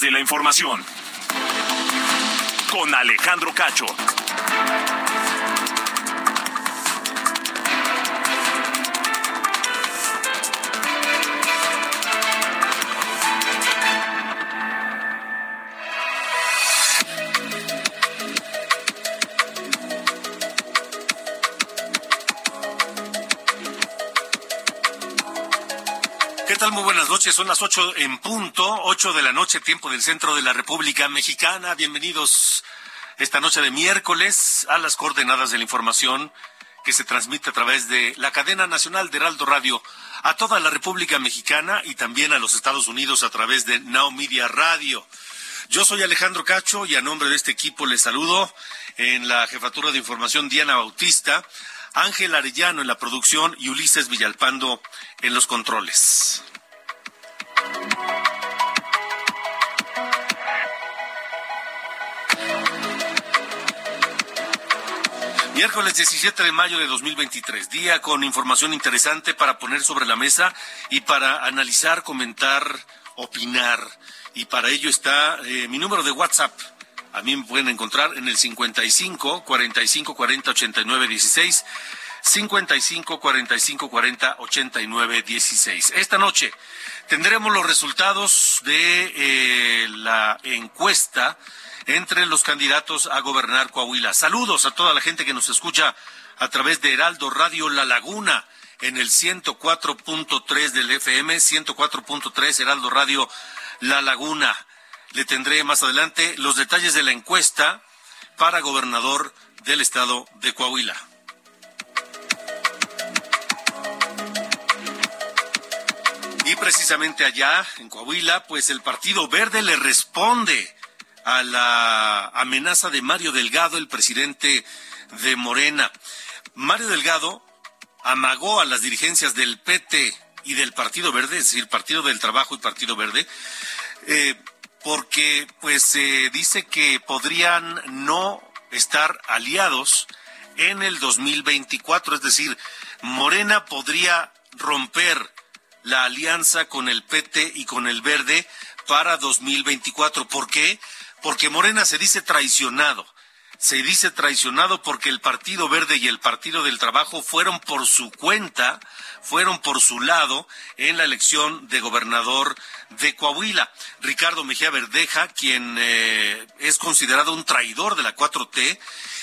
de la información. Con Alejandro Cacho. Son las ocho en punto, ocho de la noche, tiempo del centro de la República Mexicana. Bienvenidos esta noche de miércoles a las coordenadas de la información que se transmite a través de la cadena nacional de Heraldo Radio a toda la República Mexicana y también a los Estados Unidos a través de Now Media Radio. Yo soy Alejandro Cacho y a nombre de este equipo les saludo en la jefatura de información Diana Bautista, Ángel Arellano en la producción y Ulises Villalpando en los controles. Miércoles 17 de mayo de 2023, día con información interesante para poner sobre la mesa y para analizar, comentar, opinar. Y para ello está eh, mi número de WhatsApp. A mí me pueden encontrar en el 55 45 40 89 16. 55 45 40 89 16. Esta noche tendremos los resultados de eh, la encuesta entre los candidatos a gobernar Coahuila. Saludos a toda la gente que nos escucha a través de Heraldo Radio La Laguna en el 104.3 del FM, 104.3 Heraldo Radio La Laguna. Le tendré más adelante los detalles de la encuesta para gobernador del estado de Coahuila. Y precisamente allá, en Coahuila, pues el Partido Verde le responde a la amenaza de Mario Delgado, el presidente de Morena. Mario Delgado amagó a las dirigencias del PT y del Partido Verde, es decir, Partido del Trabajo y Partido Verde, eh, porque pues eh, dice que podrían no estar aliados en el 2024, es decir, Morena podría romper la alianza con el PT y con el Verde para 2024. ¿Por qué? Porque Morena se dice traicionado. Se dice traicionado porque el Partido Verde y el Partido del Trabajo fueron por su cuenta, fueron por su lado en la elección de gobernador de Coahuila. Ricardo Mejía Verdeja, quien eh, es considerado un traidor de la 4T,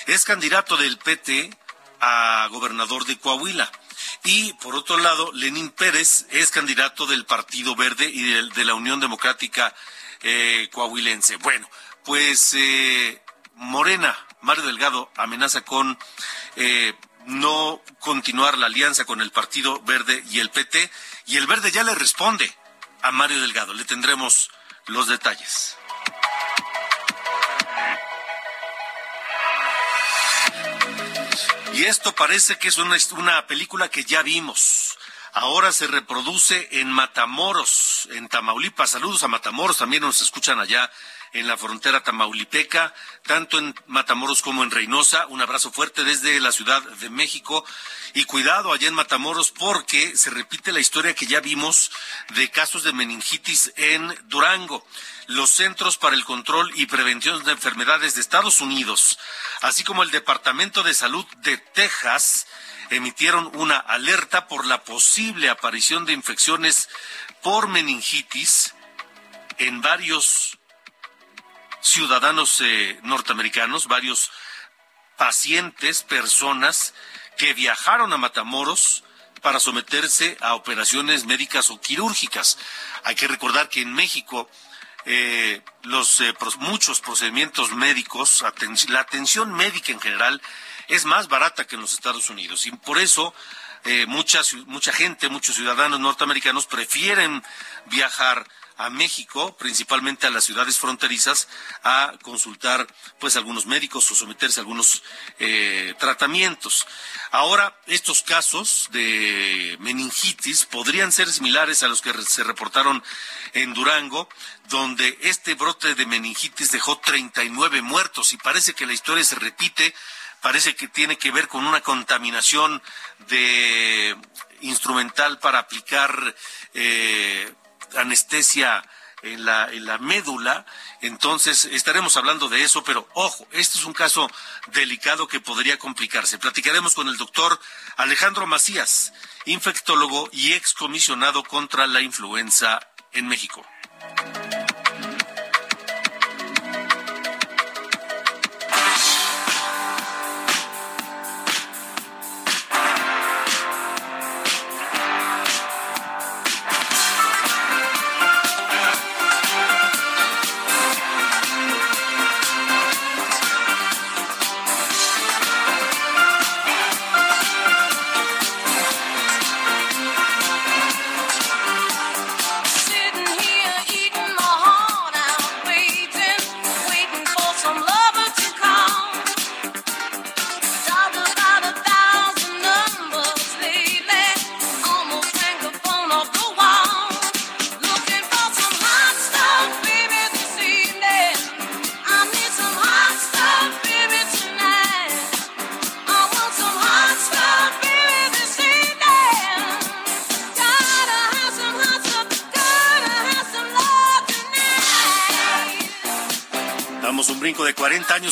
es candidato del PT a gobernador de Coahuila. Y por otro lado, Lenín Pérez es candidato del Partido Verde y de, la Unión Democrática eh, Coahuilense. Bueno, pues eh, Morena, Mario Delgado, amenaza con eh, no continuar la alianza con el Partido Verde y el PT. Y el Verde ya le responde a Mario Delgado. Le tendremos los detalles. Y esto parece que es una, película que ya vimos. Ahora se reproduce en Matamoros, en Tamaulipas. Saludos a Matamoros, también nos escuchan allá en la frontera tamaulipeca, tanto en Matamoros como en Reynosa. Un abrazo fuerte desde la Ciudad de México. Y cuidado allá en Matamoros porque se repite la historia que ya vimos de casos de meningitis en Durango. Los Centros para el Control y Prevención de Enfermedades de Estados Unidos, así como el Departamento de Salud de Texas, emitieron una alerta por la posible aparición de infecciones por meningitis en varios ciudadanos eh, norteamericanos, varios pacientes, personas que viajaron a Matamoros para someterse a operaciones médicas o quirúrgicas. Hay que recordar que en México eh, los eh, muchos procedimientos médicos, la atención médica en general es más barata que en los Estados Unidos y por eso eh, mucha, mucha gente, muchos ciudadanos norteamericanos prefieren viajar a México, principalmente a las ciudades fronterizas, a consultar pues algunos médicos o someterse a algunos eh, tratamientos. Ahora, estos casos de meningitis podrían ser similares a los que se reportaron en Durango, donde este brote de meningitis dejó 39 muertos y parece que la historia se repite parece que tiene que ver con una contaminación de instrumental para aplicar eh, anestesia en la, en la médula. Entonces, estaremos hablando de eso, pero ojo, este es un caso delicado que podría complicarse. Platicaremos con el doctor Alejandro Macías, infectólogo y excomisionado contra la influenza en México.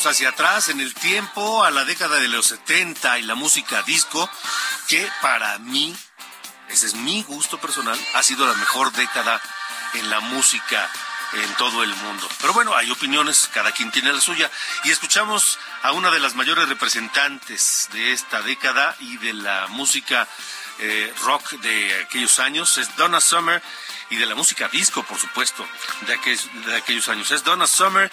Hacia atrás en el tiempo, a la década de los 70 y la música disco, que para mí, ese es mi gusto personal, ha sido la mejor década en la música en todo el mundo. Pero bueno, hay opiniones, cada quien tiene la suya. Y escuchamos a una de las mayores representantes de esta década y de la música eh, rock de aquellos años, es Donna Summer, y de la música disco, por supuesto, de, de aquellos años. Es Donna Summer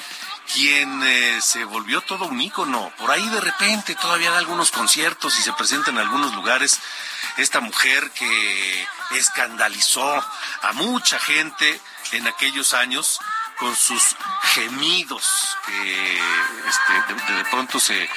quien eh, se volvió todo un ícono. Por ahí de repente todavía da algunos conciertos y se presenta en algunos lugares esta mujer que escandalizó a mucha gente en aquellos años con sus gemidos que este, de, pronto se eh,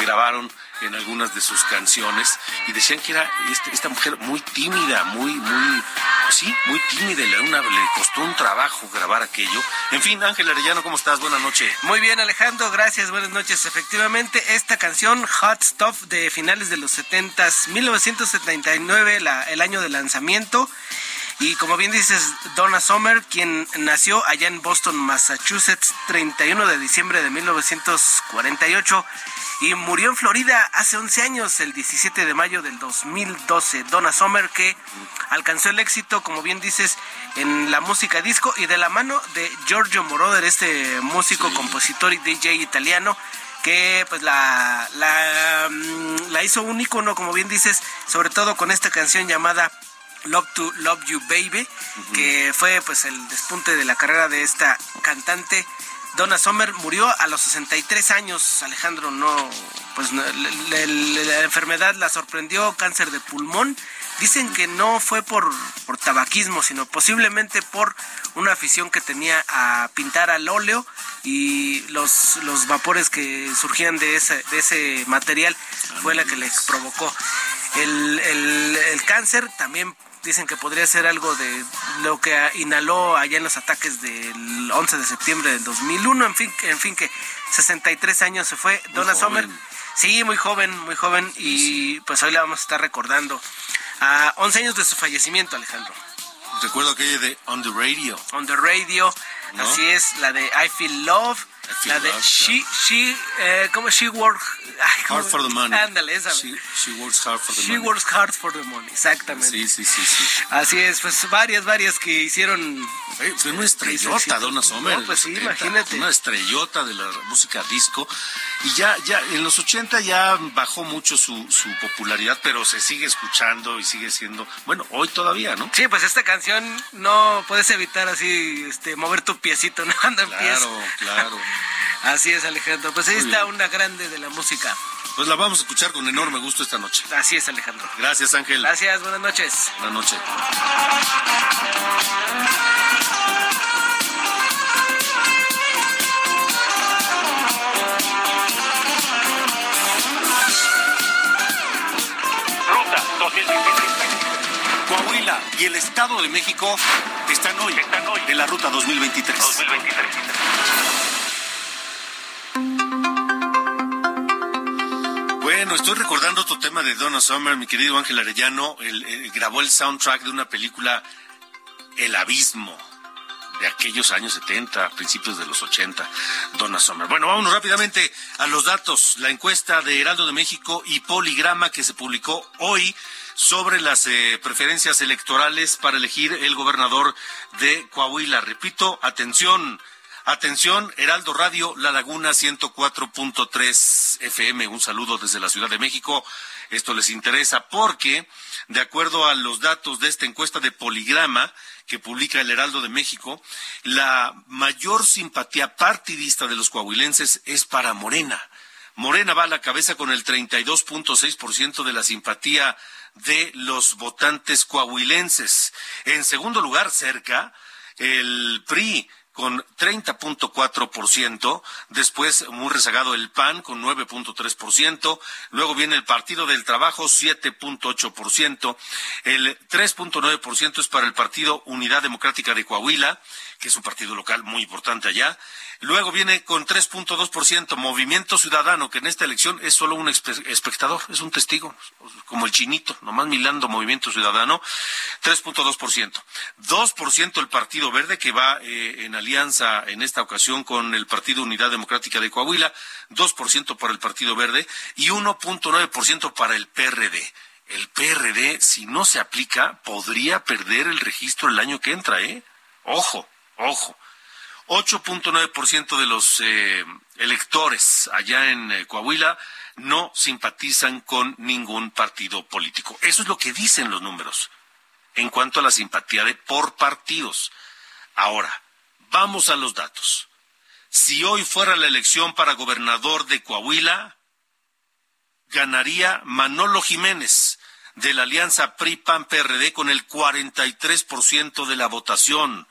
grabaron en algunas de sus canciones y decían que era este, esta mujer muy tímida, muy, muy, sí, muy tímida, le, una, le costó un trabajo grabar aquello. En fin, Ángel Arellano, ¿cómo estás? Buenas noches. Muy bien, Alejandro, gracias, buenas noches. Efectivamente, esta canción, Hot Stuff, de finales de los 70 1979, la, el año de lanzamiento. Y como bien dices, Donna Summer, quien nació allá en Boston, Massachusetts, 31 de diciembre de 1948 y murió en Florida hace 11 años, el 17 de mayo del 2012. Donna Summer, que alcanzó el éxito, como bien dices, en la música disco y de la mano de Giorgio Moroder, este músico, compositor y DJ italiano que pues la, la, mm, la hizo un icono, como bien dices, sobre todo con esta canción llamada Love to Love You Baby, que fue pues el despunte de la carrera de esta cantante. Donna Sommer murió a los 63 años, Alejandro, no, pues la, enfermedad la sorprendió, cáncer de pulmón. Dicen que no fue por, por tabaquismo, sino posiblemente por una afición que tenía a pintar al óleo y los, los vapores que surgían de ese, de ese material fue la que le provocó. El, el, el, cáncer también dicen que podría ser algo de lo que inhaló allá en los ataques del 11 de septiembre del 2001, en fin, en fin que 63 años se fue. Donna Sommer. Sí, muy joven, muy joven. Y pues hoy la vamos a estar recordando a 11 años de su fallecimiento, Alejandro. Recuerdo aquella de On the Radio. On the Radio, así es, la de I Feel Love la de She, She, eh, ¿cómo? She Works Hard for the Money. Ándale, esa. She, she, Works Hard for the Money. She Works Hard for the Money, exactamente. Sí, sí, sí, sí. Así es, pues varias, varias que hicieron. fue una estrellota, Donna Sommer. pues sí, imagínate. Una estrellota de la música disco. Y ya, ya, en los 80 ya bajó mucho su, su popularidad, pero se sigue escuchando y sigue siendo, bueno, hoy todavía, ¿no? Sí, pues esta canción no puedes evitar así, este, mover tu piecito, ¿no? Claro, claro. Así es, Alejandro. Pues ahí está una grande de la música. Pues la vamos a escuchar con enorme gusto esta noche. Así es, Alejandro. Gracias, Ángel. Gracias, buenas noches. Buenas noches. Ruta 2023. Coahuila y el Estado de México están hoy, Están hoy. en la ruta 2023. 2023. Bueno, estoy recordando otro tema de Donna Summer, mi querido Ángel Arellano. Él grabó el soundtrack de una película, El Abismo, de aquellos años 70, principios de los 80, Donna Summer. Bueno, vámonos rápidamente a los datos. La encuesta de Heraldo de México y Poligrama que se publicó hoy sobre las eh, preferencias electorales para elegir el gobernador de Coahuila. Repito, atención. Atención, Heraldo Radio, La Laguna 104.3 FM. Un saludo desde la Ciudad de México. Esto les interesa porque, de acuerdo a los datos de esta encuesta de Poligrama que publica el Heraldo de México, la mayor simpatía partidista de los coahuilenses es para Morena. Morena va a la cabeza con el 32.6% de la simpatía de los votantes coahuilenses. En segundo lugar, cerca, el PRI con 30.4%, después muy rezagado el PAN con 9.3%, luego viene el Partido del Trabajo 7.8%, el 3.9% es para el Partido Unidad Democrática de Coahuila, que es un partido local muy importante allá, luego viene con 3.2% Movimiento Ciudadano, que en esta elección es solo un espe- espectador, es un testigo, como el chinito, nomás milando Movimiento Ciudadano, 3.2%. 2% el Partido Verde, que va eh, en alianza en esta ocasión con el Partido Unidad Democrática de Coahuila, 2% para el Partido Verde y 1.9% para el PRD. El PRD, si no se aplica, podría perder el registro el año que entra, ¿eh? Ojo, ojo. 8.9% de los eh, electores allá en eh, Coahuila no simpatizan con ningún partido político. Eso es lo que dicen los números en cuanto a la simpatía de por partidos. Ahora, vamos a los datos. Si hoy fuera la elección para gobernador de Coahuila, ganaría Manolo Jiménez de la alianza PRI-PAN-PRD con el 43% de la votación.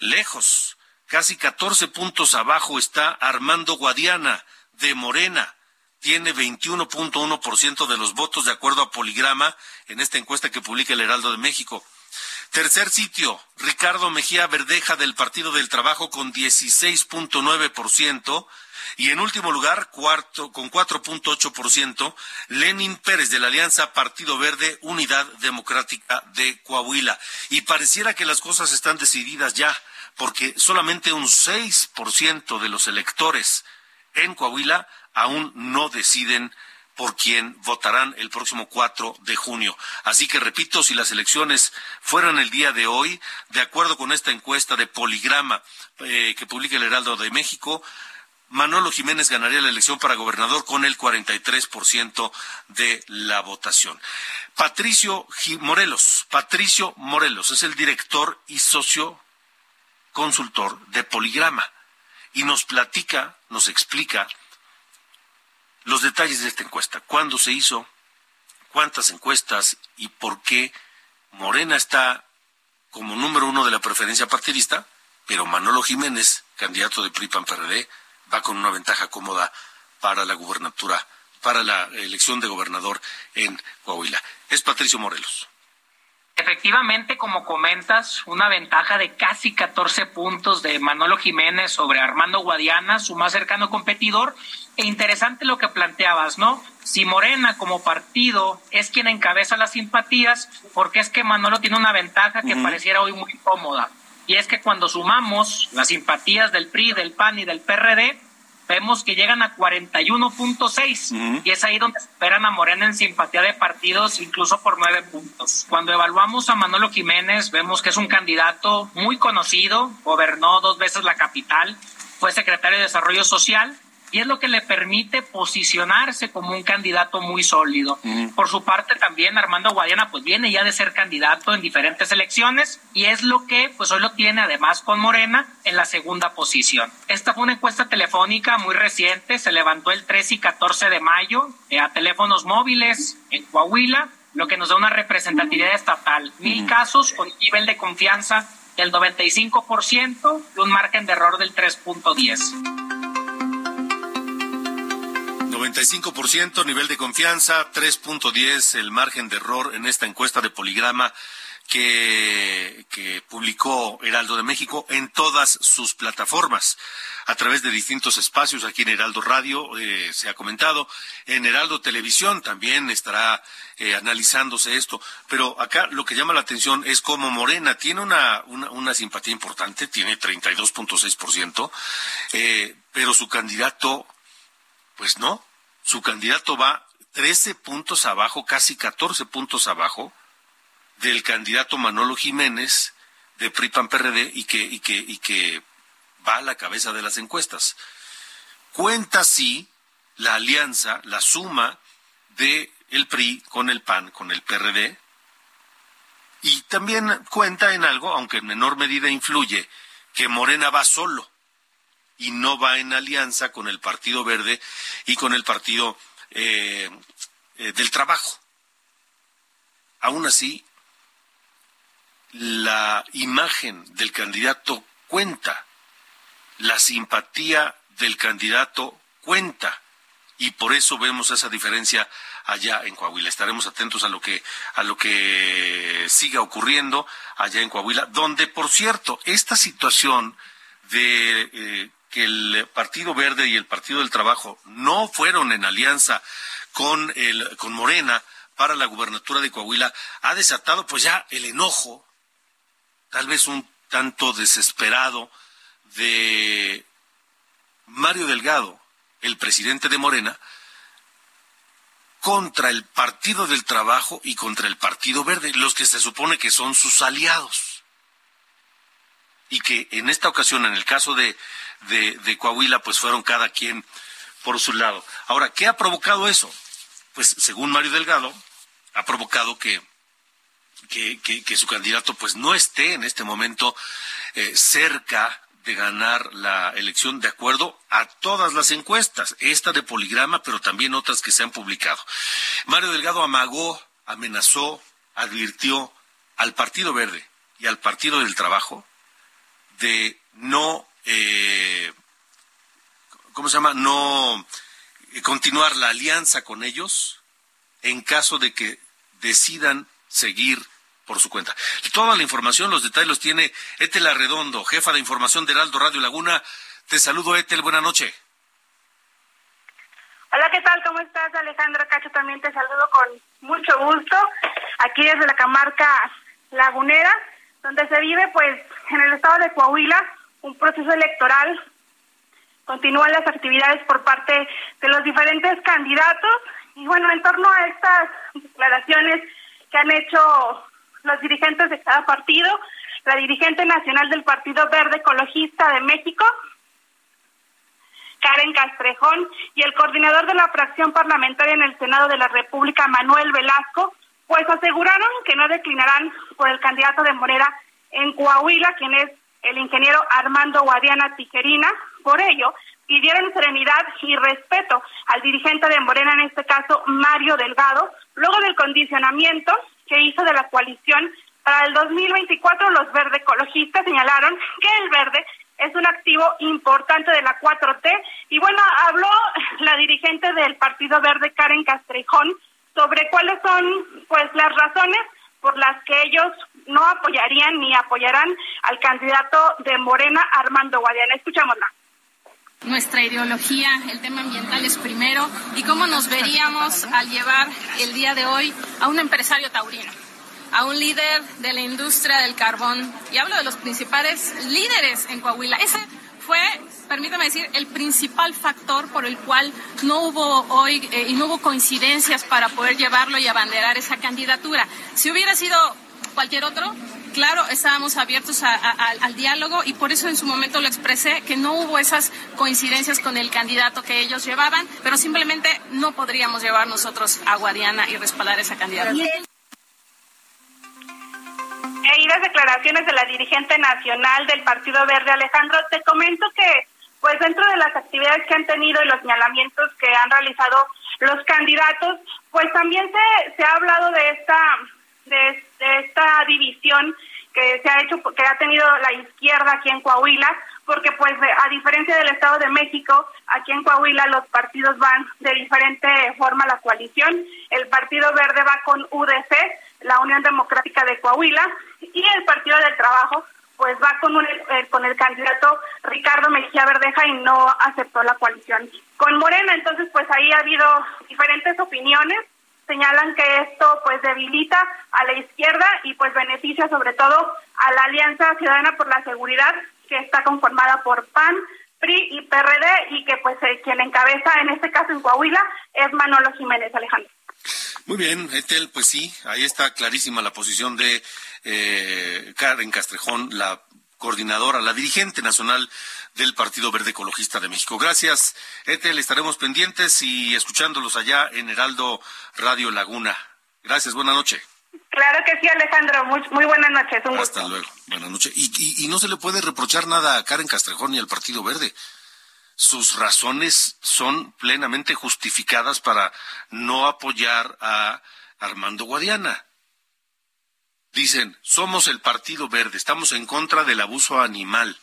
Lejos, casi 14 puntos abajo está Armando Guadiana de Morena. Tiene 21.1% de los votos de acuerdo a Poligrama en esta encuesta que publica el Heraldo de México. Tercer sitio, Ricardo Mejía Verdeja del Partido del Trabajo con 16.9%. Y en último lugar, cuarto, con 4.8%, Lenin Pérez de la Alianza Partido Verde Unidad Democrática de Coahuila. Y pareciera que las cosas están decididas ya, porque solamente un 6% de los electores en Coahuila aún no deciden por quién votarán el próximo 4 de junio. Así que repito, si las elecciones fueran el día de hoy, de acuerdo con esta encuesta de Poligrama eh, que publica el Heraldo de México, Manolo Jiménez ganaría la elección para gobernador con el 43% de la votación. Patricio Morelos, Patricio Morelos es el director y socio consultor de Poligrama y nos platica, nos explica los detalles de esta encuesta, cuándo se hizo, cuántas encuestas y por qué Morena está como número uno de la preferencia partidista, pero Manolo Jiménez, candidato de PRI-PAN-PRD, va con una ventaja cómoda para la gubernatura, para la elección de gobernador en Coahuila. Es Patricio Morelos. Efectivamente, como comentas, una ventaja de casi 14 puntos de Manolo Jiménez sobre Armando Guadiana, su más cercano competidor. E interesante lo que planteabas, ¿no? Si Morena como partido es quien encabeza las simpatías, porque es que Manolo tiene una ventaja que pareciera hoy muy cómoda. Y es que cuando sumamos las simpatías del PRI, del PAN y del PRD, vemos que llegan a 41.6 y es ahí donde esperan a Morena en simpatía de partidos incluso por nueve puntos. Cuando evaluamos a Manolo Jiménez vemos que es un candidato muy conocido, gobernó dos veces la capital, fue secretario de Desarrollo Social y es lo que le permite posicionarse como un candidato muy sólido. Por su parte también Armando Guadiana pues viene ya de ser candidato en diferentes elecciones y es lo que pues hoy lo tiene además con Morena en la segunda posición. Esta fue una encuesta telefónica muy reciente, se levantó el 13 y 14 de mayo eh, a teléfonos móviles en Coahuila, lo que nos da una representatividad estatal. Mil casos con nivel de confianza del 95% y un margen de error del 3.10. 95% nivel de confianza, 3.10 el margen de error en esta encuesta de Poligrama que, publicó Heraldo de México en todas sus plataformas, a través de distintos espacios, aquí en Heraldo Radio eh, se ha comentado, en Heraldo Televisión también estará eh, analizándose esto, pero acá lo que llama la atención es cómo Morena tiene una, una, una simpatía importante, tiene 32.6%, eh, pero su candidato, pues no, su candidato va 13 puntos abajo, casi 14 puntos abajo del candidato Manolo Jiménez de PRIPAN PRD y que, y que, y que va a la cabeza de las encuestas. Cuenta sí la alianza, la suma de el PRI con el PAN, con el PRD, y también cuenta en algo, aunque en menor medida influye, que Morena va solo y no va en alianza con el Partido Verde y con el Partido eh, eh, del Trabajo. Aún así, la imagen del candidato cuenta, la simpatía del candidato cuenta y por eso vemos esa diferencia allá en Coahuila. Estaremos atentos a lo que a lo que siga ocurriendo allá en Coahuila, donde por cierto esta situación de eh, que el Partido Verde y el Partido del Trabajo no fueron en alianza con, el, con Morena para la gubernatura de Coahuila, ha desatado pues ya el enojo, tal vez un tanto desesperado, de Mario Delgado, el presidente de Morena, contra el Partido del Trabajo y contra el Partido Verde, los que se supone que son sus aliados. Y que en esta ocasión, en el caso de Coahuila, pues fueron cada quien por su lado. Ahora, ¿qué ha provocado eso? Pues según Mario Delgado, ha provocado que, que, su candidato pues no esté en este momento eh, cerca de ganar la elección de acuerdo a todas las encuestas, esta de Poligrama, pero también otras que se han publicado. Mario Delgado amagó, amenazó, advirtió al Partido Verde y al Partido del Trabajo de no eh, ¿cómo se llama? No eh, continuar la alianza con ellos en caso de que decidan seguir por su cuenta. Toda la información, los detalles los tiene Etel Arredondo, jefa de información de Heraldo Radio Laguna. Te saludo, Etel, buena noche. Hola, ¿qué tal? ¿Cómo estás, Alejandro Cacho? También te saludo con mucho gusto. Aquí desde la Camarca Lagunera, donde se vive, pues, en el estado de Coahuila, un proceso electoral, continúan las actividades por parte de los diferentes candidatos. Y bueno, en torno a estas declaraciones que han hecho los dirigentes de cada partido, la dirigente nacional del Partido Verde Ecologista de México, Karen Castrejón, y el coordinador de la fracción parlamentaria en el Senado de la República, Manuel Velasco, pues aseguraron que no declinarán por el candidato de Morera en Coahuila, quien es el ingeniero Armando Guadiana Tijerina. Por ello, pidieron serenidad y respeto al dirigente de Morena, en este caso Mario Delgado, luego del condicionamiento que hizo de la coalición para el 2024. Los verde ecologistas señalaron que el verde es un activo importante de la 4T. Y bueno, habló la dirigente del Partido Verde, Karen Castrejón, sobre cuáles son pues las razones por las que ellos no apoyarían ni apoyarán al candidato de Morena, Armando Guadiana. Escuchámosla nuestra ideología, el tema ambiental es primero y cómo nos veríamos al llevar el día de hoy a un empresario taurino, a un líder de la industria del carbón y hablo de los principales líderes en Coahuila. Ese fue, permítame decir, el principal factor por el cual no hubo hoy eh, y no hubo coincidencias para poder llevarlo y abanderar esa candidatura. Si hubiera sido cualquier otro, claro, estábamos abiertos al diálogo y por eso en su momento lo expresé, que no hubo esas coincidencias con el candidato que ellos llevaban, pero simplemente no podríamos llevar nosotros a Guadiana y respaldar esa candidatura. E y las declaraciones de la dirigente nacional del Partido Verde, Alejandro, te comento que pues dentro de las actividades que han tenido y los señalamientos que han realizado los candidatos, pues también se, se ha hablado de esta de, esta división que se ha hecho que ha tenido la izquierda aquí en Coahuila, porque pues a diferencia del Estado de México, aquí en Coahuila los partidos van de diferente forma a la coalición. El Partido Verde va con UDC, la Unión Democrática de Coahuila, y el Partido del Trabajo pues va con, un, eh, con el candidato Ricardo Mejía Verdeja y no aceptó la coalición con Morena. Entonces, pues ahí ha habido diferentes opiniones. Señalan que esto pues debilita a la izquierda y pues beneficia sobre todo a la Alianza Ciudadana por la Seguridad, que está conformada por PAN, PRI y PRD y que pues eh, quien encabeza en este caso en Coahuila es Manolo Jiménez Alejandro. Muy bien, Etel, pues sí, ahí está clarísima la posición de eh, Karen Castrejón, la coordinadora, la dirigente nacional del Partido Verde Ecologista de México. Gracias, Etel, estaremos pendientes y escuchándolos allá en Heraldo Radio Laguna. Gracias, buena noche. Claro que sí, Alejandro. Muy, muy buenas noches. Hasta luego. Buenas noches. Y, y, no se le puede reprochar nada a Karen Castrejón ni al Partido Verde sus razones son plenamente justificadas para no apoyar a Armando Guadiana. Dicen, somos el Partido Verde, estamos en contra del abuso animal.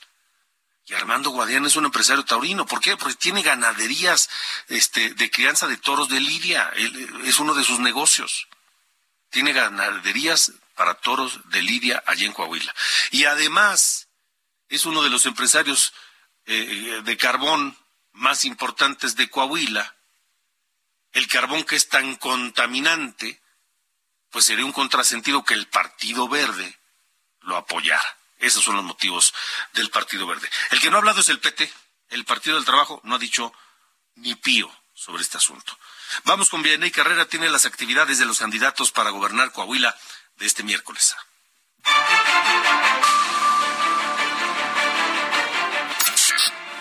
Y Armando Guadiana es un empresario taurino. ¿Por qué? Porque tiene ganaderías este, de crianza de toros de Lidia. es uno de sus negocios. Tiene ganaderías para toros de Lidia allí en Coahuila. Y además es uno de los empresarios eh, de carbón más importantes de Coahuila, el carbón que es tan contaminante, pues sería un contrasentido que el Partido Verde lo apoyara. Esos son los motivos del Partido Verde. El que no ha hablado es el PT. El Partido del Trabajo no ha dicho ni pío sobre este asunto. Vamos con Vianney Carrera, tiene las actividades de los candidatos para gobernar Coahuila de este miércoles.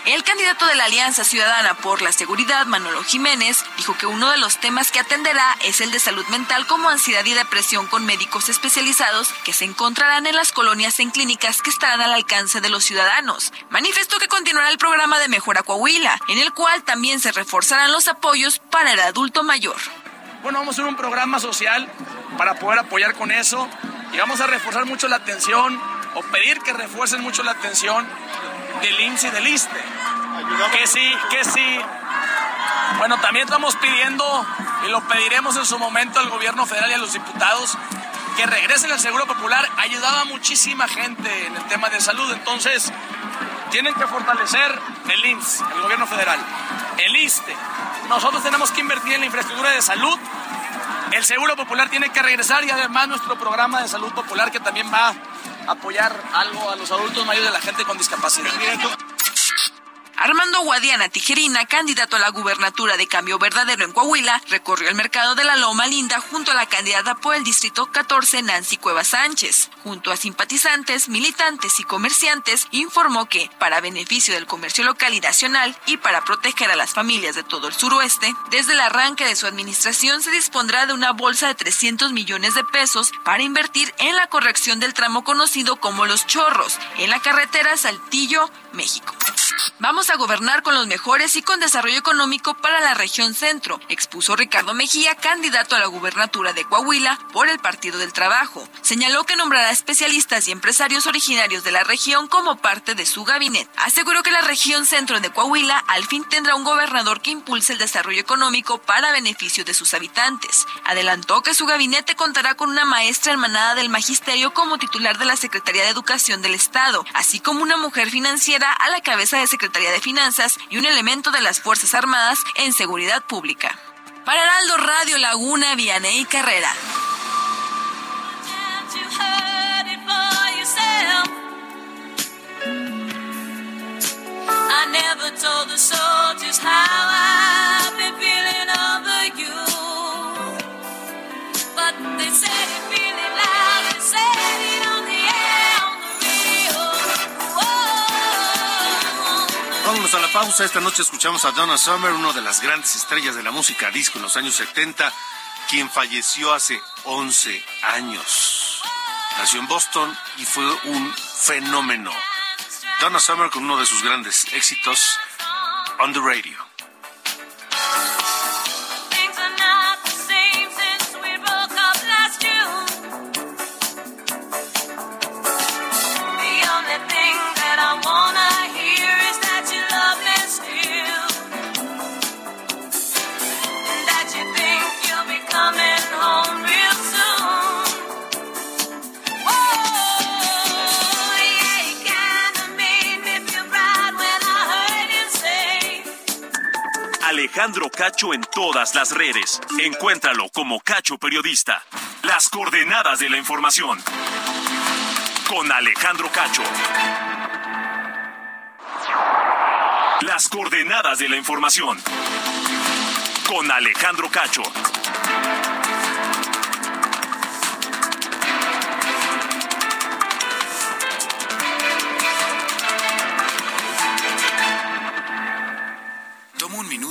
El candidato de la Alianza Ciudadana por la Seguridad, Manolo Jiménez, dijo que uno de los temas que atenderá es el de salud mental como ansiedad y depresión con médicos especializados que se encontrarán en las colonias en clínicas que estarán al alcance de los ciudadanos. Manifestó que continuará el programa de Mejora Coahuila, en el cual también se reforzarán los apoyos para el adulto mayor. Bueno, vamos a hacer un programa social para poder apoyar con eso y vamos a reforzar mucho la atención o pedir que refuercen mucho la atención del IMSS y del ISTE. Que sí, que sí. Bueno, también estamos pidiendo y lo pediremos en su momento al gobierno federal y a los diputados que regresen al Seguro Popular. Ha ayudado a muchísima gente en el tema de salud, entonces tienen que fortalecer el IMSS, el gobierno federal, el ISTE. Nosotros tenemos que invertir en la infraestructura de salud. El Seguro Popular tiene que regresar y además nuestro programa de salud popular que también va apoyar algo a los adultos mayores de la gente con discapacidad. Armando Guadiana Tijerina, candidato a la gubernatura de Cambio Verdadero en Coahuila, recorrió el mercado de la Loma Linda junto a la candidata por el Distrito 14, Nancy Cueva Sánchez. Junto a simpatizantes, militantes y comerciantes, informó que, para beneficio del comercio local y nacional y para proteger a las familias de todo el suroeste, desde el arranque de su administración se dispondrá de una bolsa de 300 millones de pesos para invertir en la corrección del tramo conocido como Los Chorros, en la carretera Saltillo, México. Vamos a gobernar con los mejores y con desarrollo económico para la región centro, expuso Ricardo Mejía, candidato a la gubernatura de Coahuila por el Partido del Trabajo. Señaló que nombrará especialistas y empresarios originarios de la región como parte de su gabinete. Aseguró que la región centro de Coahuila al fin tendrá un gobernador que impulse el desarrollo económico para beneficio de sus habitantes. Adelantó que su gabinete contará con una maestra hermanada del magisterio como titular de la Secretaría de Educación del Estado, así como una mujer financiera a la cabeza de Secretaría de Finanzas y un elemento de las Fuerzas Armadas en seguridad pública. Para Heraldo Radio Laguna, Vianey Carrera. A la pausa. Esta noche escuchamos a Donna Summer, una de las grandes estrellas de la música disco en los años 70, quien falleció hace 11 años. Nació en Boston y fue un fenómeno. Donna Summer con uno de sus grandes éxitos, On the Radio. Alejandro Cacho en todas las redes. Encuéntralo como Cacho Periodista. Las coordenadas de la información. Con Alejandro Cacho. Las coordenadas de la información. Con Alejandro Cacho.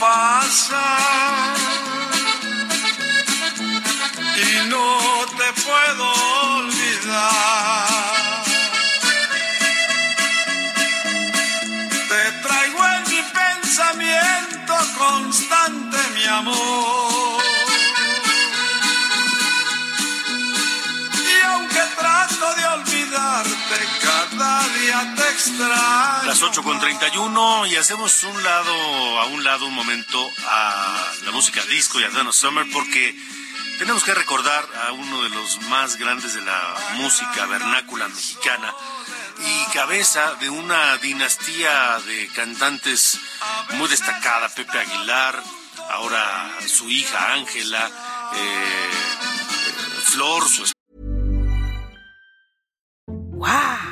Pasa y no te puedo olvidar. Te traigo en mi pensamiento constante, mi amor. Extraño. Las 8 con 31 y hacemos un lado, a un lado un momento a la música disco y a Donna Summer porque tenemos que recordar a uno de los más grandes de la música vernácula mexicana y cabeza de una dinastía de cantantes muy destacada, Pepe Aguilar, ahora su hija Ángela, eh, Flor, su Wow.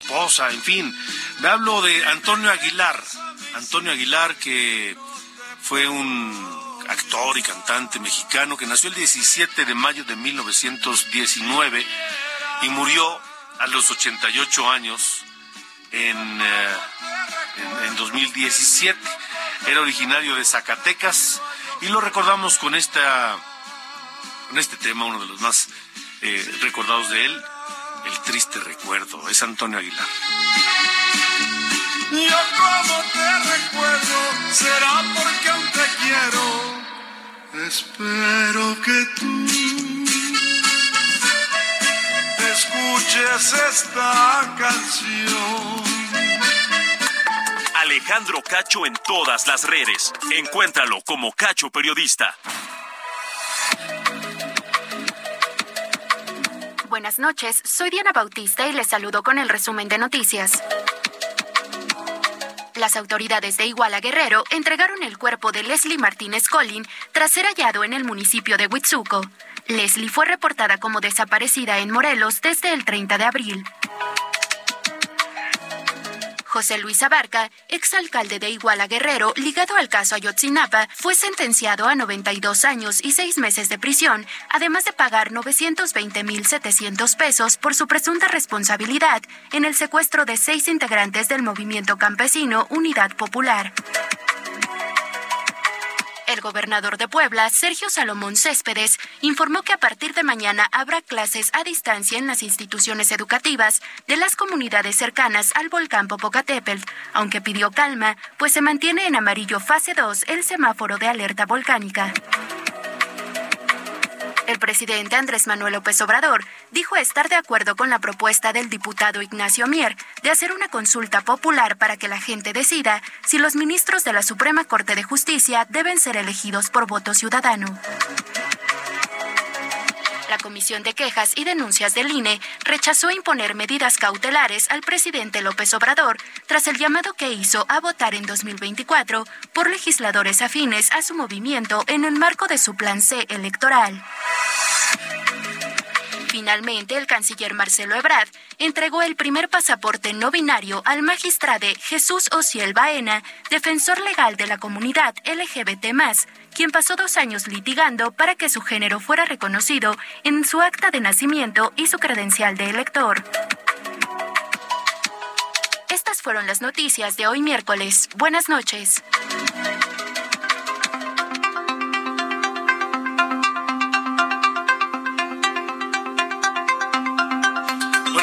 Esposa, en fin. Me hablo de Antonio Aguilar. Antonio Aguilar que fue un actor y cantante mexicano que nació el 17 de mayo de 1919 y murió a los 88 años en, eh, en, en 2017. Era originario de Zacatecas y lo recordamos con esta con este tema, uno de los más eh, recordados de él, el triste recuerdo. Es Antonio Aguilar. Yo como te recuerdo, será porque aún te quiero. Espero que tú escuches esta canción. Alejandro Cacho en todas las redes. Encuéntralo como Cacho Periodista. Buenas noches, soy Diana Bautista y les saludo con el resumen de noticias. Las autoridades de Iguala Guerrero entregaron el cuerpo de Leslie Martínez Collin tras ser hallado en el municipio de Huitzuco. Leslie fue reportada como desaparecida en Morelos desde el 30 de abril. José Luis Abarca, exalcalde de Iguala Guerrero, ligado al caso Ayotzinapa, fue sentenciado a 92 años y seis meses de prisión, además de pagar 920.700 pesos por su presunta responsabilidad en el secuestro de seis integrantes del movimiento campesino Unidad Popular. El gobernador de Puebla, Sergio Salomón Céspedes, informó que a partir de mañana habrá clases a distancia en las instituciones educativas de las comunidades cercanas al volcán Popocatépetl, aunque pidió calma, pues se mantiene en amarillo fase 2 el semáforo de alerta volcánica. El presidente Andrés Manuel López Obrador dijo estar de acuerdo con la propuesta del diputado Ignacio Mier de hacer una consulta popular para que la gente decida si los ministros de la Suprema Corte de Justicia deben ser elegidos por voto ciudadano. La Comisión de Quejas y Denuncias del INE rechazó imponer medidas cautelares al presidente López Obrador tras el llamado que hizo a votar en 2024 por legisladores afines a su movimiento en el marco de su plan C electoral. Finalmente, el canciller Marcelo Ebrard entregó el primer pasaporte no binario al magistrado Jesús Ociel Baena, defensor legal de la comunidad LGBT+, quien pasó dos años litigando para que su género fuera reconocido en su acta de nacimiento y su credencial de elector. Estas fueron las noticias de hoy miércoles. Buenas noches.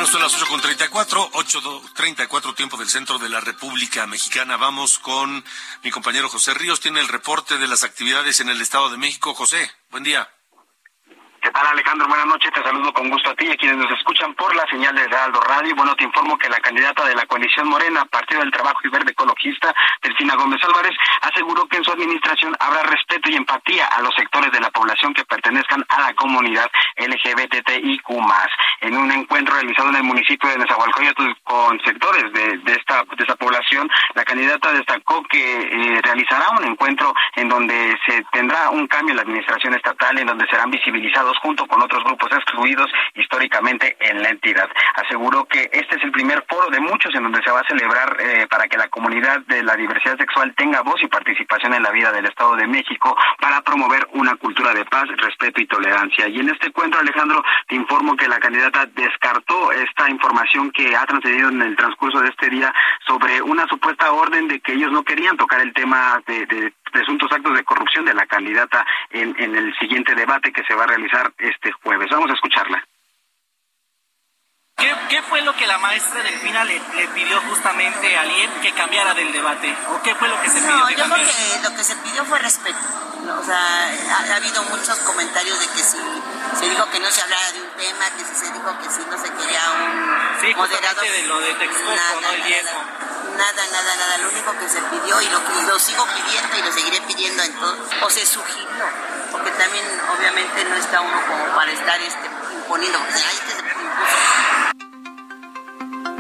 Bueno, son las 8.34, 8.34 tiempo del centro de la República Mexicana. Vamos con mi compañero José Ríos. Tiene el reporte de las actividades en el Estado de México. José, buen día. ¿Qué tal Alejandro? Buenas noches, te saludo con gusto a ti y a quienes nos escuchan por la señal de Heraldo Radio. Bueno, te informo que la candidata de la coalición Morena, Partido del Trabajo y Verde Ecologista, Delfina Gómez Álvarez, aseguró que en su administración habrá respeto y empatía a los sectores de la población que pertenezcan a la comunidad LGBTIQ+. En un encuentro realizado en el municipio de Nezahualcóyotl con sectores de, de, esta, de esta población, la candidata destacó que eh, realizará un encuentro en donde se tendrá un cambio en la administración estatal, en donde serán visibilizados junto con otros grupos excluidos históricamente en la entidad. Aseguró que este es el primer foro de muchos en donde se va a celebrar eh, para que la comunidad de la diversidad sexual tenga voz y participación en la vida del Estado de México para promover una cultura de paz, respeto y tolerancia. Y en este encuentro, Alejandro, te informo que la candidata descartó esta información que ha transcedido en el transcurso de este día sobre una supuesta orden de que ellos no querían tocar el tema de, de presuntos actos de corrupción de la candidata en, en el siguiente debate que se va a realizar este jueves. Vamos a escucharla. ¿Qué, ¿Qué, fue lo que la maestra Delfina le, le pidió justamente a alguien que cambiara del debate? ¿O qué fue lo que se pidió? No, que yo creo que lo que se pidió fue respeto. O sea, ha, ha, habido muchos comentarios de que si se dijo que no se hablara de un tema, que si se dijo que si no se quería un sí, moderador. de lo de Texcoco, nada, ¿no? El nada, nada, nada, nada. Lo único que se pidió y lo sigo pidiendo y lo seguiré pidiendo en todo, o se sugirió, porque también obviamente no está uno como para estar este, imponiendo. Ahí que se impuso.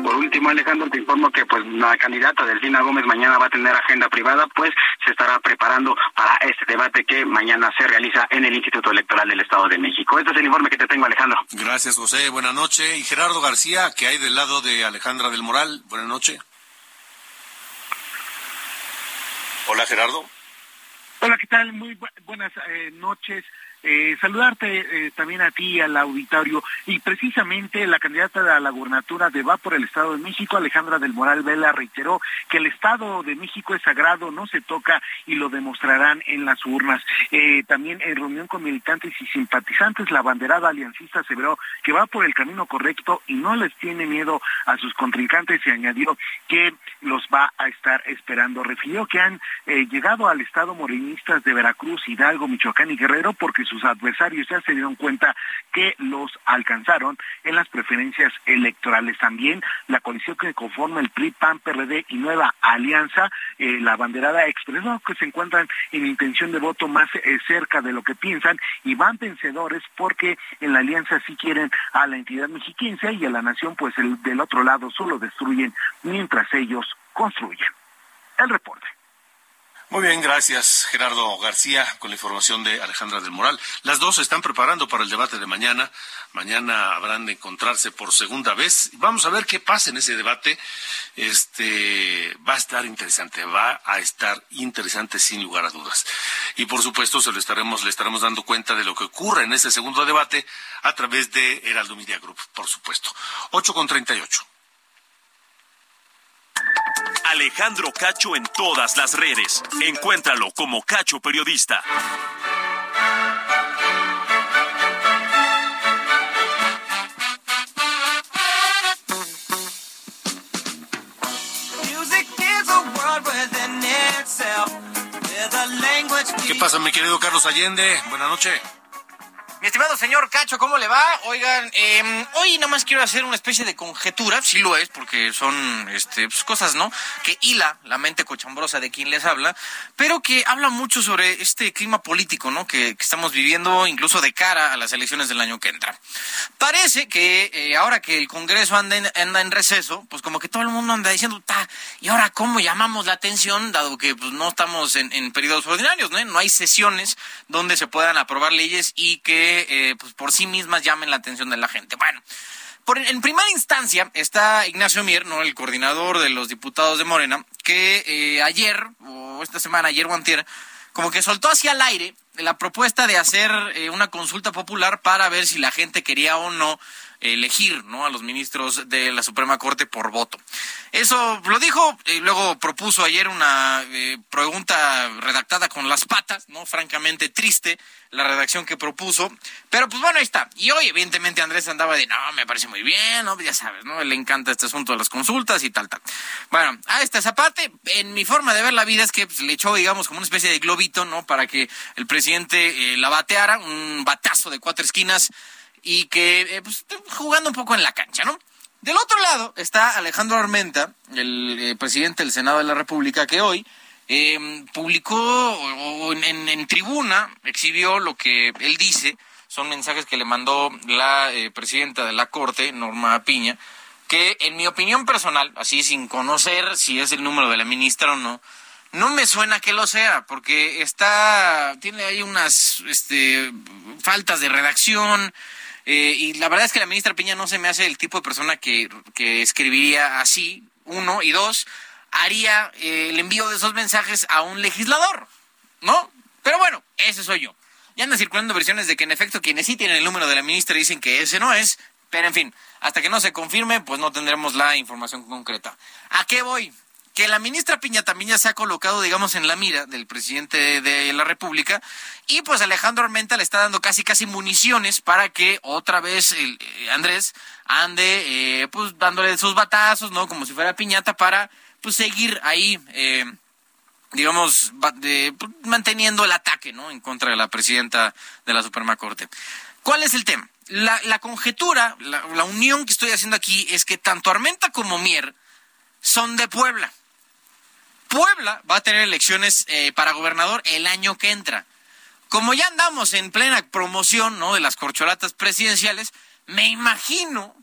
Por último, Alejandro, te informo que pues la candidata Delfina Gómez mañana va a tener agenda privada, pues se estará preparando para este debate que mañana se realiza en el Instituto Electoral del Estado de México. Este es el informe que te tengo, Alejandro. Gracias, José. Buenas noches. Y Gerardo García, que hay del lado de Alejandra del Moral. Buenas noches. Hola, Gerardo. Hola, ¿qué tal? Muy bu buenas eh, noches. Eh, saludarte eh, también a ti, al auditorio, y precisamente la candidata a la gubernatura de Va por el Estado de México, Alejandra del Moral Vela, reiteró que el Estado de México es sagrado, no se toca y lo demostrarán en las urnas. Eh, también en reunión con militantes y simpatizantes, la banderada aliancista aseveró que va por el camino correcto y no les tiene miedo a sus contrincantes y añadió que los va a estar esperando. Refirió que han llegado al Estado morenistas de Veracruz, Hidalgo, Michoacán y Guerrero porque sus adversarios ya se dieron cuenta que los alcanzaron en las preferencias electorales. También la coalición que conforma el PRI, PAN, PRD y Nueva Alianza, eh, la banderada expresó que se encuentran en intención de voto más eh, cerca de lo que piensan y van vencedores porque en la alianza sí quieren a la entidad mexiquense y a la nación pues el, del otro lado solo destruyen mientras ellos construyen. El reporte. Muy bien, gracias Gerardo García con la información de Alejandra del Moral. Las dos se están preparando para el debate de mañana. Mañana habrán de encontrarse por segunda vez. Vamos a ver qué pasa en ese debate. Este va a estar interesante, va a estar interesante sin lugar a dudas. Y por supuesto se lo estaremos, le estaremos dando cuenta de lo que ocurre en ese segundo debate a través de Heraldo Media Group, por supuesto. 8 con 38. Alejandro Cacho en todas las redes. Encuéntralo como Cacho Periodista. ¿Qué pasa, mi querido Carlos Allende? Buenas noches. Estimado señor Cacho, ¿cómo le va? Oigan, eh, hoy nada más quiero hacer una especie de conjetura, sí lo es, porque son este, pues, cosas, ¿no? Que hila la mente cochambrosa de quien les habla, pero que habla mucho sobre este clima político, ¿no? Que, estamos viviendo incluso de cara a las elecciones del año que entra. Parece que eh, ahora que el Congreso anda en, anda en receso, pues como que todo el mundo anda diciendo, ta, ¿y ahora cómo llamamos la atención? Dado que pues, no estamos en, en periodos ordinarios, ¿no? No hay sesiones donde se puedan aprobar leyes y que eh, pues por sí mismas llamen la atención de la gente. Bueno, por, en primera instancia está Ignacio Mier, ¿no? el coordinador de los diputados de Morena, que eh, ayer, o esta semana, ayer o como que soltó hacia el aire la propuesta de hacer eh, una consulta popular para ver si la gente quería o no elegir ¿no? a los ministros de la Suprema Corte por voto. Eso lo dijo, y luego propuso ayer una eh, pregunta redactada con las patas, ¿no? Francamente triste la redacción que propuso, pero pues bueno, ahí está. Y hoy evidentemente Andrés andaba de, no, me parece muy bien, ¿no? Ya sabes, ¿no? Le encanta este asunto de las consultas y tal, tal. Bueno, a esta esa parte, en mi forma de ver la vida es que pues, le echó, digamos, como una especie de globito, ¿no? Para que el presidente eh, la bateara, un batazo de cuatro esquinas y que eh, pues, jugando un poco en la cancha, ¿no? Del otro lado está Alejandro Armenta, el eh, presidente del Senado de la República, que hoy eh, publicó o, en, en, tribuna, exhibió lo que él dice, son mensajes que le mandó la presidenta de la Corte, Norma Piña, que en mi opinión personal, así sin conocer si es el número de la ministra o no, no me suena que lo sea, porque está, tiene ahí unas este, faltas de redacción, eh, y la verdad es que la ministra Piña no se me hace el tipo de persona que, que escribiría así, uno, y dos, haría eh, el envío de esos mensajes a un legislador, ¿no? Pero bueno, ese soy yo. Ya andan circulando versiones de que en efecto quienes sí tienen el número de la ministra dicen que ese no es, pero en fin, hasta que no se confirme, pues no tendremos la información concreta. ¿A qué voy? Que la ministra Piña también ya se ha colocado, digamos, en la mira del presidente de la República y pues Alejandro Armenta le está dando casi casi municiones para que otra vez eh, Andrés ande eh, pues dándole sus batazos, ¿no? Como si fuera piñata para pues seguir ahí eh, digamos, de, pues, manteniendo el ataque, ¿no? En contra de la presidenta de la Suprema Corte. ¿Cuál es el tema? La, la conjetura, la unión que estoy haciendo aquí es que tanto Armenta como Mier son de Puebla. Puebla va a tener elecciones eh, para gobernador el año que entra. Como ya andamos en plena promoción ¿no? de las corcholatas presidenciales, me imagino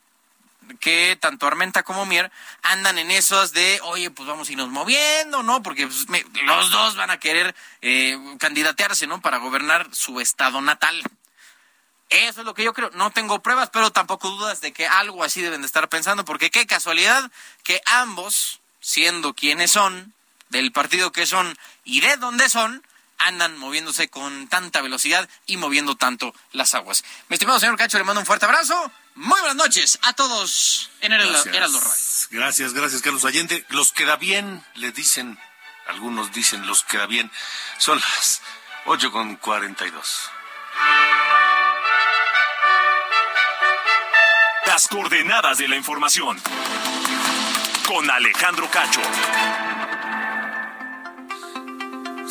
que tanto Armenta como Mier andan en esos de, oye, pues vamos a irnos moviendo, ¿no? Porque pues, los dos van a querer eh, candidatearse, ¿no? Para gobernar su estado natal. Eso es lo que yo creo. No tengo pruebas, pero tampoco dudas de que algo así deben de estar pensando, porque qué casualidad que ambos, siendo quienes son, del partido que son y de dónde son, andan moviéndose con tanta velocidad y moviendo tanto las aguas. Mi estimado señor Cacho, le mando un fuerte abrazo. Muy buenas noches a todos en el Heraldo Radio. Gracias, gracias, Carlos Allende. Los queda bien, le dicen, algunos dicen los queda bien. Son las ocho con cuarenta y dos. Las coordenadas de la información. Con Alejandro Cacho.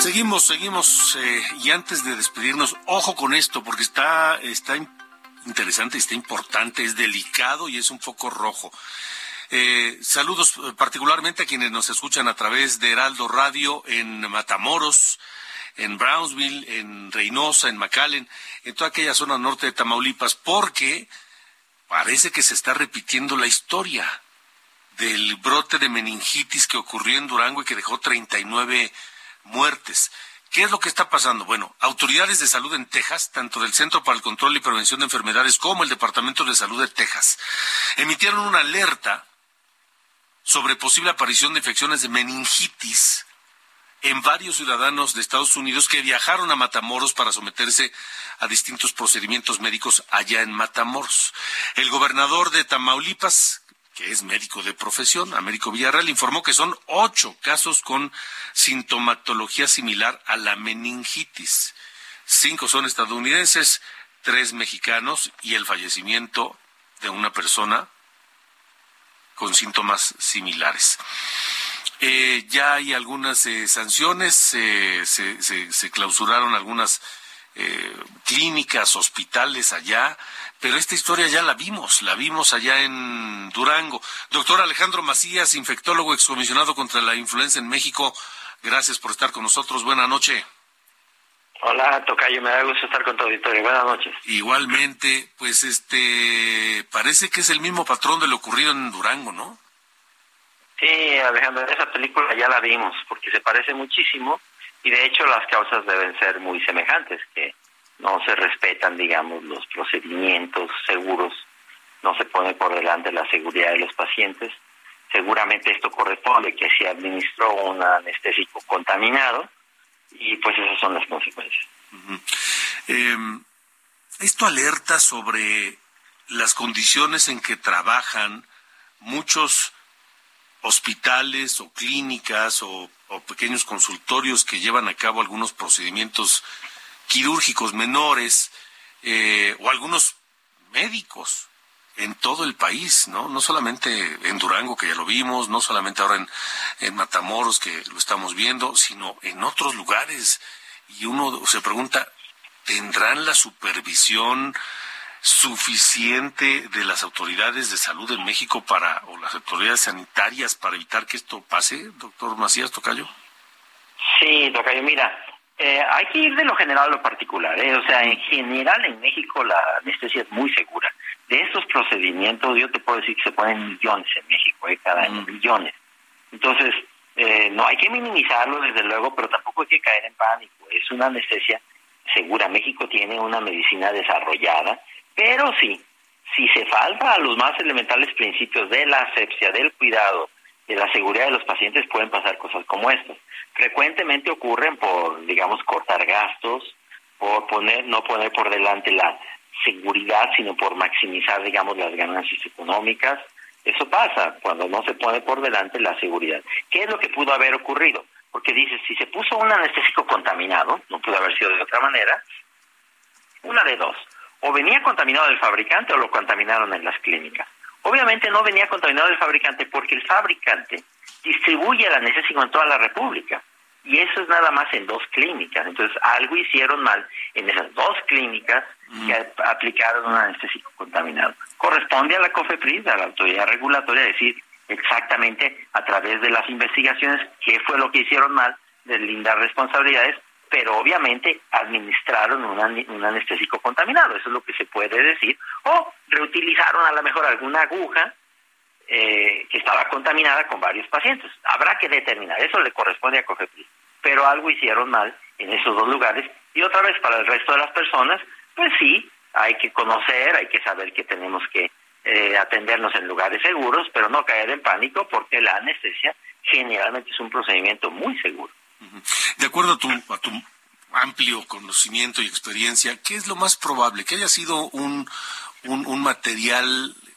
Seguimos, seguimos. Eh, y antes de despedirnos, ojo con esto, porque está, está interesante, está importante, es delicado y es un foco rojo. Eh, saludos eh, particularmente a quienes nos escuchan a través de Heraldo Radio en Matamoros, en Brownsville, en Reynosa, en McAllen, en toda aquella zona norte de Tamaulipas, porque parece que se está repitiendo la historia del brote de meningitis que ocurrió en Durango y que dejó 39 muertes. ¿Qué es lo que está pasando? Bueno, autoridades de salud en Texas, tanto del Centro para el Control y Prevención de Enfermedades como el Departamento de Salud de Texas, emitieron una alerta sobre posible aparición de infecciones de meningitis en varios ciudadanos de Estados Unidos que viajaron a Matamoros para someterse a distintos procedimientos médicos allá en Matamoros. El gobernador de Tamaulipas, es médico de profesión, Américo Villarreal, informó que son ocho casos con sintomatología similar a la meningitis. Cinco son estadounidenses, tres mexicanos y el fallecimiento de una persona con síntomas similares. Eh, ya hay algunas eh, sanciones, se, se, clausuraron algunas eh, clínicas, hospitales allá, pero esta historia ya la vimos, la vimos allá en Durango. Doctor Alejandro Macías, infectólogo excomisionado contra la influenza en México, gracias por estar con nosotros. Buenas noches. Hola, Tocayo, me da gusto estar con tu auditorio. Buenas noches. Igualmente, pues este, parece que es el mismo patrón de lo ocurrido en Durango, ¿no? Sí, Alejandro, esa película ya la vimos, porque se parece muchísimo y de hecho las causas deben ser muy semejantes, que no se respetan, digamos, los procedimientos seguros, no se pone por delante la seguridad de los pacientes. Seguramente esto corresponde que se administró un anestésico contaminado y pues esas son las consecuencias. Em, esto alerta sobre las condiciones en que trabajan muchos hospitales o clínicas o, pequeños consultorios que llevan a cabo algunos procedimientos quirúrgicos menores eh, o algunos médicos en todo el país, ¿no? No solamente en Durango, que ya lo vimos, no solamente ahora en, en Matamoros, que lo estamos viendo, sino en otros lugares. Y uno se pregunta, ¿tendrán la supervisión suficiente de las autoridades de salud en México para, o las autoridades sanitarias para evitar que esto pase, doctor Macías Tocayo? Sí, Tocayo, mira, eh, hay que ir de lo general a lo particular. ¿eh? O sea, en general en México la anestesia es muy segura. De estos procedimientos yo te puedo decir que se ponen millones en México, ¿eh? cada año, millones. Entonces, eh, no hay que minimizarlo desde luego, pero tampoco hay que caer en pánico. Es una anestesia segura. México tiene una medicina desarrollada pero sí, si se falta a los más elementales principios de la asepsia, del cuidado, de la seguridad de los pacientes, pueden pasar cosas como estas. Frecuentemente ocurren por, digamos, cortar gastos, por poner, no poner por delante la seguridad, sino por maximizar, digamos, las ganancias económicas. Eso pasa cuando no se pone por delante la seguridad. ¿Qué es lo que pudo haber ocurrido? Porque dices, si se puso un anestésico contaminado, no pudo haber sido de otra manera, una de dos o venía contaminado del fabricante o lo contaminaron en las clínicas. Obviamente no venía contaminado del fabricante porque el fabricante distribuye el anestésico en toda la República. Y eso es nada más en dos clínicas. Entonces, algo hicieron mal en esas dos clínicas que aplicaron un anestésico contaminado. Corresponde a la COFEPRIS, a la autoridad regulatoria, decir exactamente a través de las investigaciones qué fue lo que hicieron mal, deslindar responsabilidades pero obviamente administraron un, anestésico contaminado, eso es lo que se puede decir, o reutilizaron a lo mejor alguna aguja eh, que estaba contaminada con varios pacientes. Habrá que determinar, eso le corresponde a COFEPRIS, pero algo hicieron mal en esos dos lugares y otra vez para el resto de las personas, pues sí, hay que conocer, hay que saber que tenemos que eh, atendernos en lugares seguros, pero no caer en pánico porque la anestesia generalmente es un procedimiento muy seguro. De acuerdo a tu, a tu amplio conocimiento y experiencia, ¿qué es lo más probable? ¿Que haya sido un, un, material eh,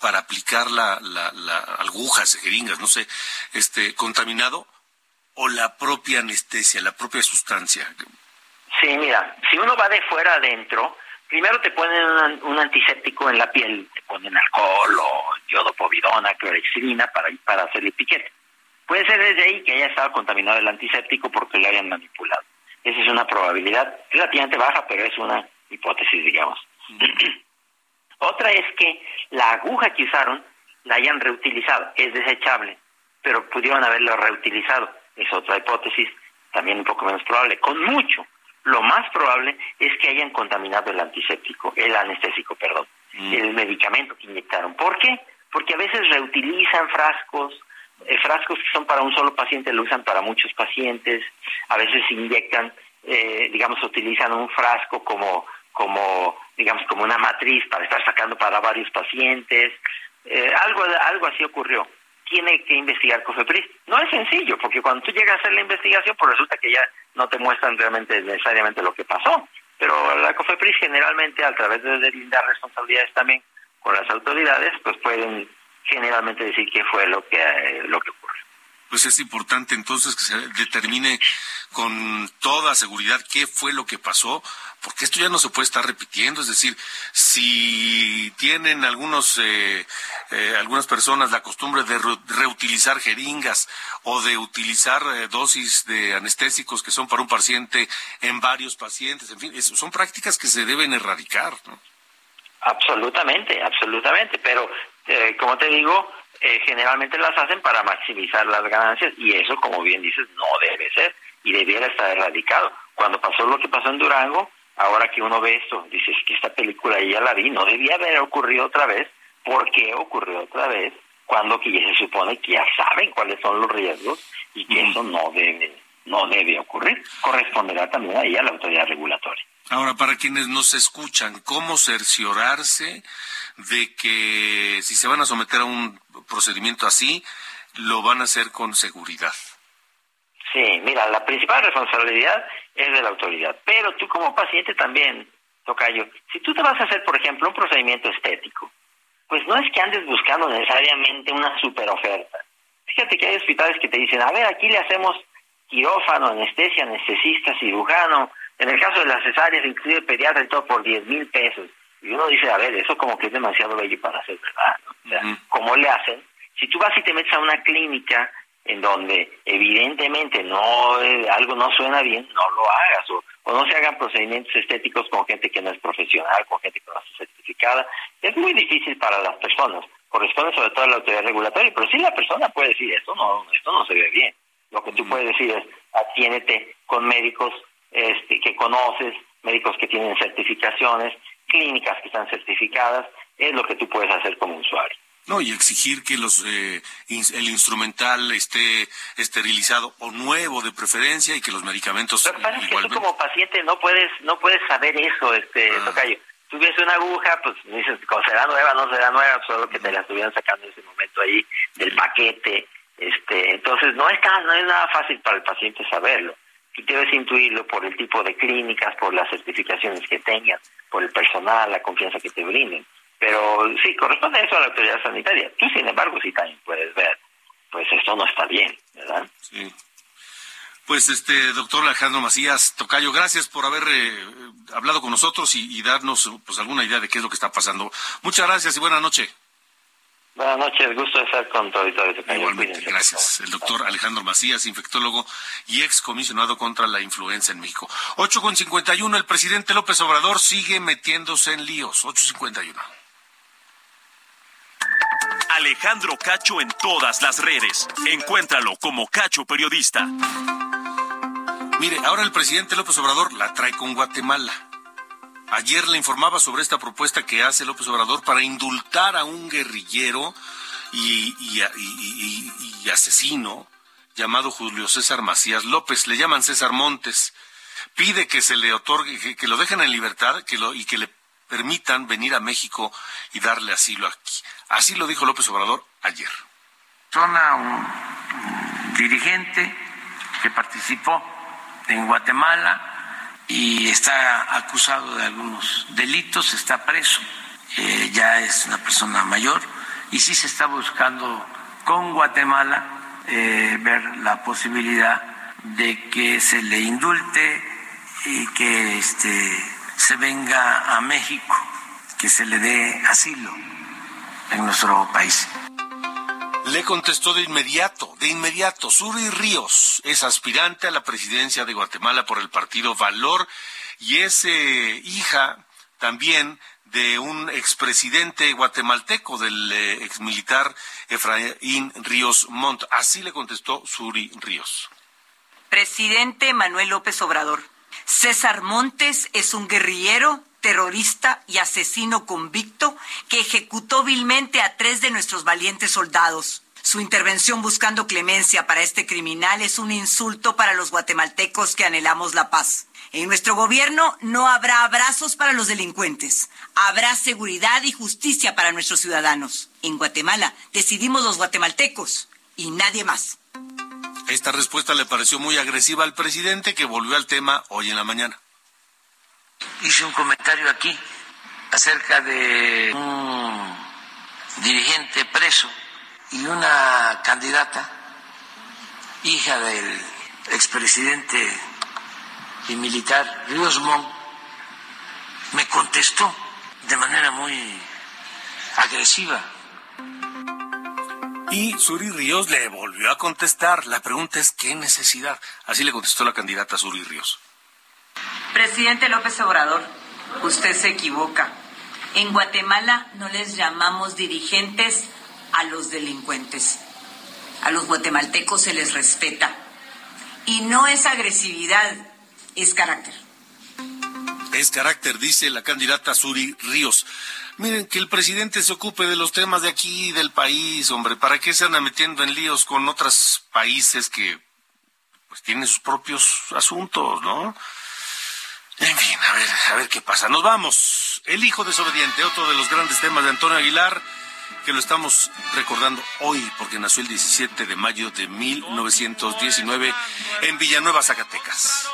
para aplicar la, la, agujas, jeringas, no sé, este, contaminado o la propia anestesia, la propia sustancia? Sí, mira, si uno va de fuera adentro, primero te ponen un, antiséptico en la piel, te ponen alcohol o yodo povidona, clorexidina para, para hacer el piquete. Puede ser desde ahí que haya estado contaminado el antiséptico porque lo hayan manipulado. Esa es una probabilidad relativamente baja, pero es una hipótesis, digamos. Otra es que la aguja que usaron la hayan reutilizado. Es desechable, pero pudieron haberlo reutilizado. Es otra hipótesis, también un poco menos probable. Con mucho. Lo más probable es que hayan contaminado el antiséptico, el anestésico, perdón, mm. el medicamento que inyectaron. ¿Por qué? Porque a veces reutilizan frascos, frascos que son para un solo paciente lo usan para muchos pacientes, a veces inyectan, eh, digamos, utilizan un frasco como, como, digamos, como una matriz para estar sacando para varios pacientes, eh, algo, algo así ocurrió. Tiene que investigar COFEPRIS. No es sencillo, porque cuando tú llegas a hacer la investigación, pues resulta que ya no te muestran realmente necesariamente lo que pasó. Pero la COFEPRIS generalmente, a través de deslindar responsabilidades también con las autoridades, pues pueden generalmente decir qué fue lo que, eh, lo que ocurrió. Pues es importante entonces que se determine con toda seguridad qué fue lo que pasó, porque esto ya no se puede estar repitiendo. Es decir, si tienen algunos, eh, eh, algunas personas la costumbre de reutilizar jeringas o de utilizar eh, dosis de anestésicos que son para un paciente en varios pacientes, en fin, son prácticas que se deben erradicar. ¿no? Absolutamente, absolutamente, pero como te digo, eh, generalmente las hacen para maximizar las ganancias y eso, como bien dices, no debe ser y debiera estar erradicado. Cuando pasó lo que pasó en Durango, ahora que uno ve esto, dices que esta película ya la vi, no debía haber ocurrido otra vez. ¿Por qué ocurrió otra vez? Cuando que ya se supone que ya saben cuáles son los riesgos y que eso no debe, no debe ocurrir. Corresponderá también ahí a la autoridad regulatoria. Ahora, para quienes nos escuchan, ¿cómo cerciorarse de que si se van a someter a un procedimiento así, lo van a hacer con seguridad? Sí, mira, la principal responsabilidad es de la autoridad, pero tú como paciente también, Tocayo, si tú te vas a hacer, por ejemplo, un procedimiento estético, pues no es que andes buscando necesariamente una super oferta. Fíjate que hay hospitales que te dicen, a ver, aquí le hacemos quirófano, anestesia, anestesista, cirujano, en el caso de las cesáreas, inclusive pediatra y todo por 10 mil pesos. Y uno dice, a ver, eso como que es demasiado bello para ser verdad. O sea, ¿cómo le hacen? Si tú vas y te metes a una clínica en donde evidentemente no eh, algo no suena bien, no lo hagas. O, no se hagan procedimientos estéticos con gente que no es profesional, con gente que no está certificada. Es muy difícil para las personas. Corresponde sobre todo a la autoridad regulatoria, pero sí la persona puede decir, esto no, esto no se ve bien. Lo que tú puedes decir es, atiéndete con médicos este, que conoces, médicos que tienen certificaciones, clínicas que están certificadas, es lo que tú puedes hacer como usuario. No, y exigir que los eh, el instrumental esté esterilizado o nuevo de preferencia y que los medicamentos Pero igualmente... que tú como paciente no puedes no puedes saber eso, este ah. tocayo. Tú ves una aguja, pues dices, ¿será nueva no será nueva? Solo que te la estuvieran sacando en ese momento ahí del paquete. Este Entonces no es, no es nada fácil para el paciente saberlo y debes intuirlo por el tipo de clínicas, por las certificaciones que tengan, por el personal, la confianza que te brinden. Pero sí, corresponde eso a la autoridad sanitaria. Tú, sin embargo, sí también puedes ver, pues esto no está bien, ¿verdad? Sí. Pues, este, doctor Alejandro Macías Tocayo, gracias por haber eh, hablado con nosotros y, y, darnos pues alguna idea de qué es lo que está pasando. Muchas gracias y buena noche. Buenas noches, gusto de estar con tu auditorio. Igualmente, gracias. El doctor Alejandro Macías, infectólogo y ex comisionado contra la influenza en México. 8 con 51, el presidente López Obrador sigue metiéndose en líos. 8.51. Alejandro Cacho en todas las redes. Encuéntralo como Cacho Periodista. Mire, ahora el presidente López Obrador la trae con Guatemala. Ayer le informaba sobre esta propuesta que hace López Obrador para indultar a un guerrillero y, asesino llamado Julio César Macías López. Le llaman César Montes. Pide que se le otorgue, que, lo dejen en libertad que y que le permitan venir a México y darle asilo aquí. Así lo dijo López Obrador ayer. Zona un dirigente que participó en Guatemala y está acusado de algunos delitos, está preso, eh, ya es una persona mayor y sí se está buscando con Guatemala eh, ver la posibilidad de que se le indulte y que este, se venga a México, que se le dé asilo en nuestro país. Le contestó de inmediato, de inmediato. Suri Ríos es aspirante a la presidencia de Guatemala por el partido Valor y es eh, hija también de un expresidente guatemalteco, del eh, exmilitar Efraín Ríos Montt. Así le contestó Suri Ríos. Presidente Manuel López Obrador, César Montes es un guerrillero terrorista y asesino convicto que ejecutó vilmente a tres de nuestros valientes soldados. Su intervención buscando clemencia para este criminal es un insulto para los guatemaltecos que anhelamos la paz. En nuestro gobierno no habrá abrazos para los delincuentes, habrá seguridad y justicia para nuestros ciudadanos. En Guatemala decidimos los guatemaltecos y nadie más. Esta respuesta le pareció muy agresiva al presidente que volvió al tema hoy en la mañana hice un comentario aquí acerca de un dirigente preso y una candidata, hija del expresidente y militar Ríos Montt, me contestó de manera muy agresiva. Y Suri Ríos le volvió a contestar. La pregunta es, ¿qué necesidad? Así le contestó la candidata Suri Ríos. Presidente López Obrador, usted se equivoca. En Guatemala no les llamamos dirigentes a los delincuentes. A los guatemaltecos se les respeta. Y no es agresividad, es carácter. Es carácter, dice la candidata Suri Ríos. Miren, que el presidente se ocupe de los temas de aquí, del país, hombre. ¿Para qué se anda metiendo en líos con otros países que pues tienen sus propios asuntos, no? En fin, a ver, a ver qué pasa. Nos vamos. El hijo desobediente, otro de los grandes temas de Antonio Aguilar, que lo estamos recordando hoy porque nació el 17 de mayo de 1919 en Villanueva, Zacatecas.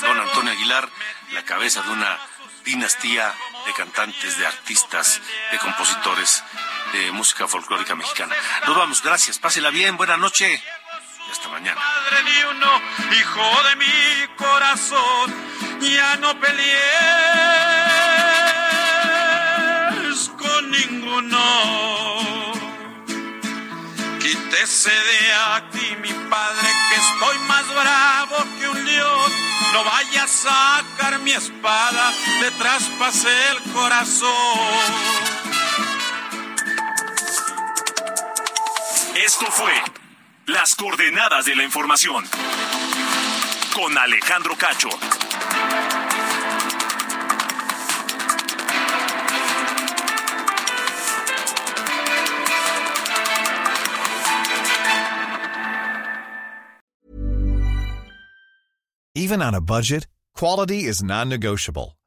Don Antonio Aguilar, la cabeza de una dinastía de cantantes, de artistas, de compositores de música folclórica mexicana. Nos vamos, gracias, pásela bien, buena noche y hasta mañana. Padre de uno, hijo de mi corazón, ya no pelees con ninguno. Quítese de aquí, mi padre, que estoy más bravo que un león. No vaya a sacar mi espada, le traspasé el corazón. Esto fue Las coordenadas de la información con Alejandro Cacho. Even on a budget, quality is non-negotiable.